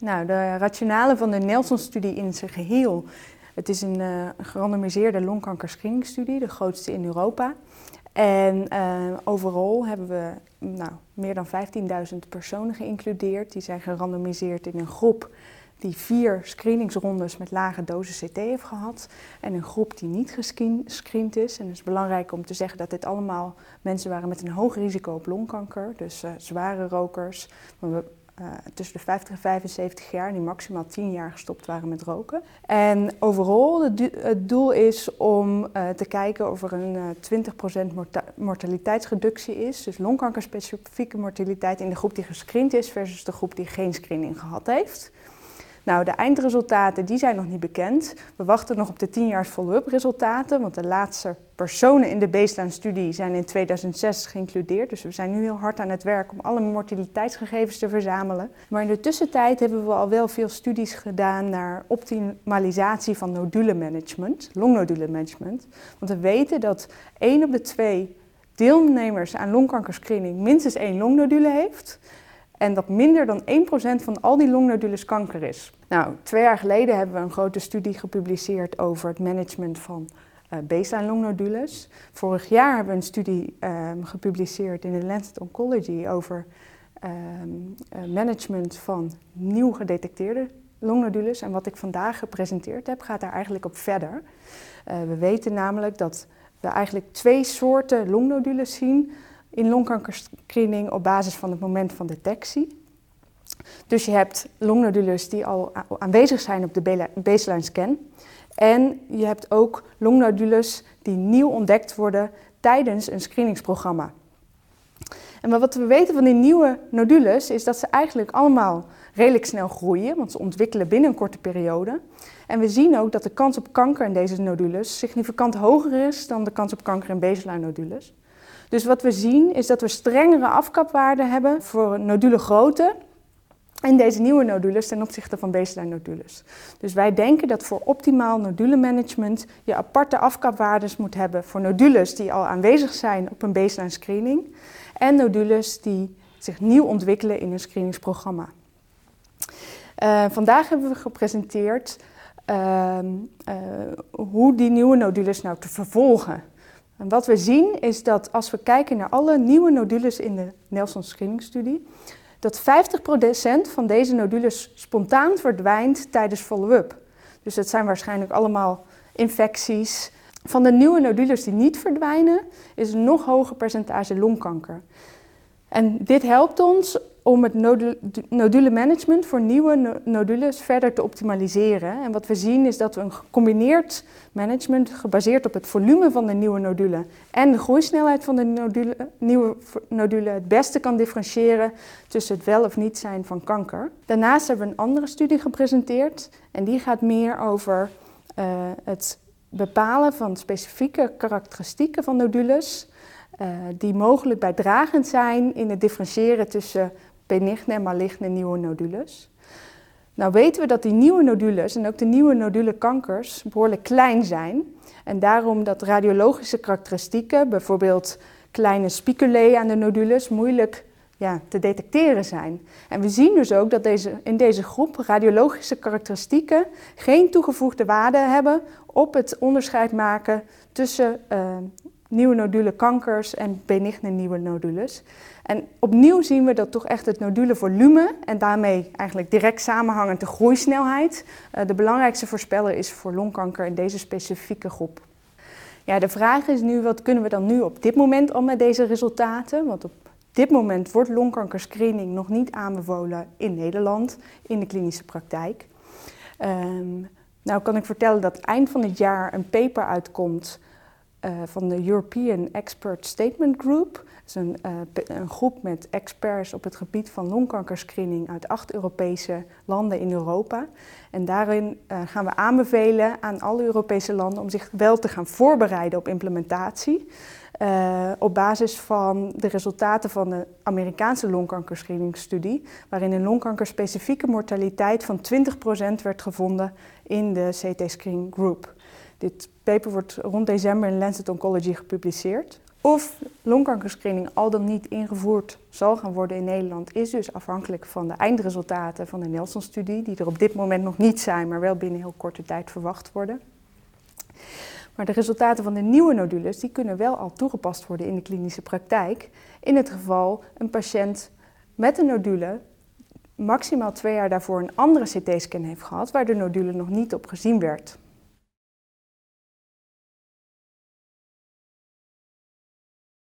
Nou, de rationale van de Nelson-studie in zijn geheel. Het is een, uh, gerandomiseerde longkankerscreeningstudie, de grootste in Europa. En uh, overal hebben we nou, meer dan 15.000 personen geïncludeerd. Die zijn gerandomiseerd in een groep die vier screeningsrondes met lage dosis CT heeft gehad. En een groep die niet gescreend is. En het is belangrijk om te zeggen dat dit allemaal mensen waren met een hoog risico op longkanker. Dus uh, zware rokers, uh, tussen de 50 en 75 jaar, die maximaal 10 jaar gestopt waren met roken. En overal het, doel is om uh, te kijken of er een uh, 20% morta mortaliteitsreductie is. Dus longkankerspecifieke mortaliteit in de groep die gescreend is versus de groep die geen screening gehad heeft. Nou, de eindresultaten die zijn nog niet bekend. We wachten nog op de 10 jaar follow-up resultaten, want de laatste personen in de baseline-studie zijn in 2006 geïncludeerd. Dus we zijn nu heel hard aan het werk om alle mortaliteitsgegevens te verzamelen. Maar in de tussentijd hebben we al wel veel studies gedaan naar optimalisatie van nodulenmanagement, longnodulenmanagement. Want we weten dat 1 op de 2 deelnemers aan longkankerscreening minstens één longnodule heeft. En dat minder dan 1% van al die longnodules kanker is. Nou, twee jaar geleden hebben we een grote studie gepubliceerd over het management van uh, baseline longnodules. Vorig jaar hebben we een studie um, gepubliceerd in de Lancet Oncology over um, management van nieuw gedetecteerde longnodules. En wat ik vandaag gepresenteerd heb, gaat daar eigenlijk op verder. Uh, we weten namelijk dat we eigenlijk twee soorten longnodules zien in longkankerscreening op basis van het moment van detectie. Dus je hebt longnodules die al aanwezig zijn op de baseline scan. En je hebt ook longnodules die nieuw ontdekt worden tijdens een screeningsprogramma. En wat we weten van die nieuwe nodules is dat ze eigenlijk allemaal redelijk snel groeien, want ze ontwikkelen binnen een korte periode. En we zien ook dat de kans op kanker in deze nodules significant hoger is dan de kans op kanker in baseline nodules. Dus wat we zien is dat we strengere afkapwaarden hebben voor nodulengrootte in deze nieuwe nodules ten opzichte van baseline nodules. Dus wij denken dat voor optimaal nodulenmanagement je aparte afkapwaardes moet hebben voor nodules die al aanwezig zijn op een baseline screening en nodules die zich nieuw ontwikkelen in een screeningsprogramma. Uh, vandaag hebben we gepresenteerd uh, uh, hoe die nieuwe nodules nou te vervolgen. En wat we zien is dat als we kijken naar alle nieuwe nodules in de Nelson screeningstudie, dat 50% van deze nodules spontaan verdwijnt tijdens follow-up. Dus dat zijn waarschijnlijk allemaal infecties. Van de nieuwe nodules die niet verdwijnen, is een nog hoger percentage longkanker. En dit helpt ons om het nodule management voor nieuwe nodules verder te optimaliseren. En wat we zien is dat we een gecombineerd management gebaseerd op het volume van de nieuwe nodulen en de groeisnelheid van de nodule, nieuwe nodulen het beste kan differentiëren tussen het wel of niet zijn van kanker. Daarnaast hebben we een andere studie gepresenteerd en die gaat meer over uh, het bepalen van specifieke karakteristieken van nodules. Uh, die mogelijk bijdragend zijn in het differentiëren tussen benigne en maligne nieuwe nodules. Nou weten we dat die nieuwe nodules en ook de nieuwe nodulenkankers behoorlijk klein zijn. En daarom dat radiologische karakteristieken, bijvoorbeeld kleine spiculae aan de nodules, moeilijk ja, te detecteren zijn. En we zien dus ook dat deze, in deze groep radiologische karakteristieken geen toegevoegde waarde hebben op het onderscheid maken tussen uh, nieuwe nodulenkankers en benigne nieuwe nodules. En opnieuw zien we dat toch echt het nodulenvolume en daarmee eigenlijk direct samenhangend de groeisnelheid uh, de belangrijkste voorspeller is voor longkanker in deze specifieke groep. Ja, de vraag is nu, wat kunnen we dan nu op dit moment al met deze resultaten? Want op dit moment wordt longkankerscreening nog niet aanbevolen in Nederland in de klinische praktijk. Um, nou kan ik vertellen dat eind van het jaar een paper uitkomt uh, van de European Expert Statement Group. Dat is een, uh, een, groep met experts op het gebied van longkankerscreening uit acht Europese landen in Europa. En daarin uh, gaan we aanbevelen aan alle Europese landen om zich wel te gaan voorbereiden op implementatie. op basis van de resultaten van de Amerikaanse longkankerscreeningstudie, waarin een longkankerspecifieke mortaliteit van 20% werd gevonden in de CT-screen group. Dit paper wordt rond december in Lancet Oncology gepubliceerd. Of longkankerscreening al dan niet ingevoerd zal gaan worden in Nederland, is dus afhankelijk van de eindresultaten van de Nelson-studie, die er op dit moment nog niet zijn, maar wel binnen heel korte tijd verwacht worden. Maar de resultaten van de nieuwe nodules die kunnen wel al toegepast worden in de klinische praktijk. In het geval een patiënt met een nodule maximaal twee jaar daarvoor een andere CT-scan heeft gehad, waar de nodule nog niet op gezien werd.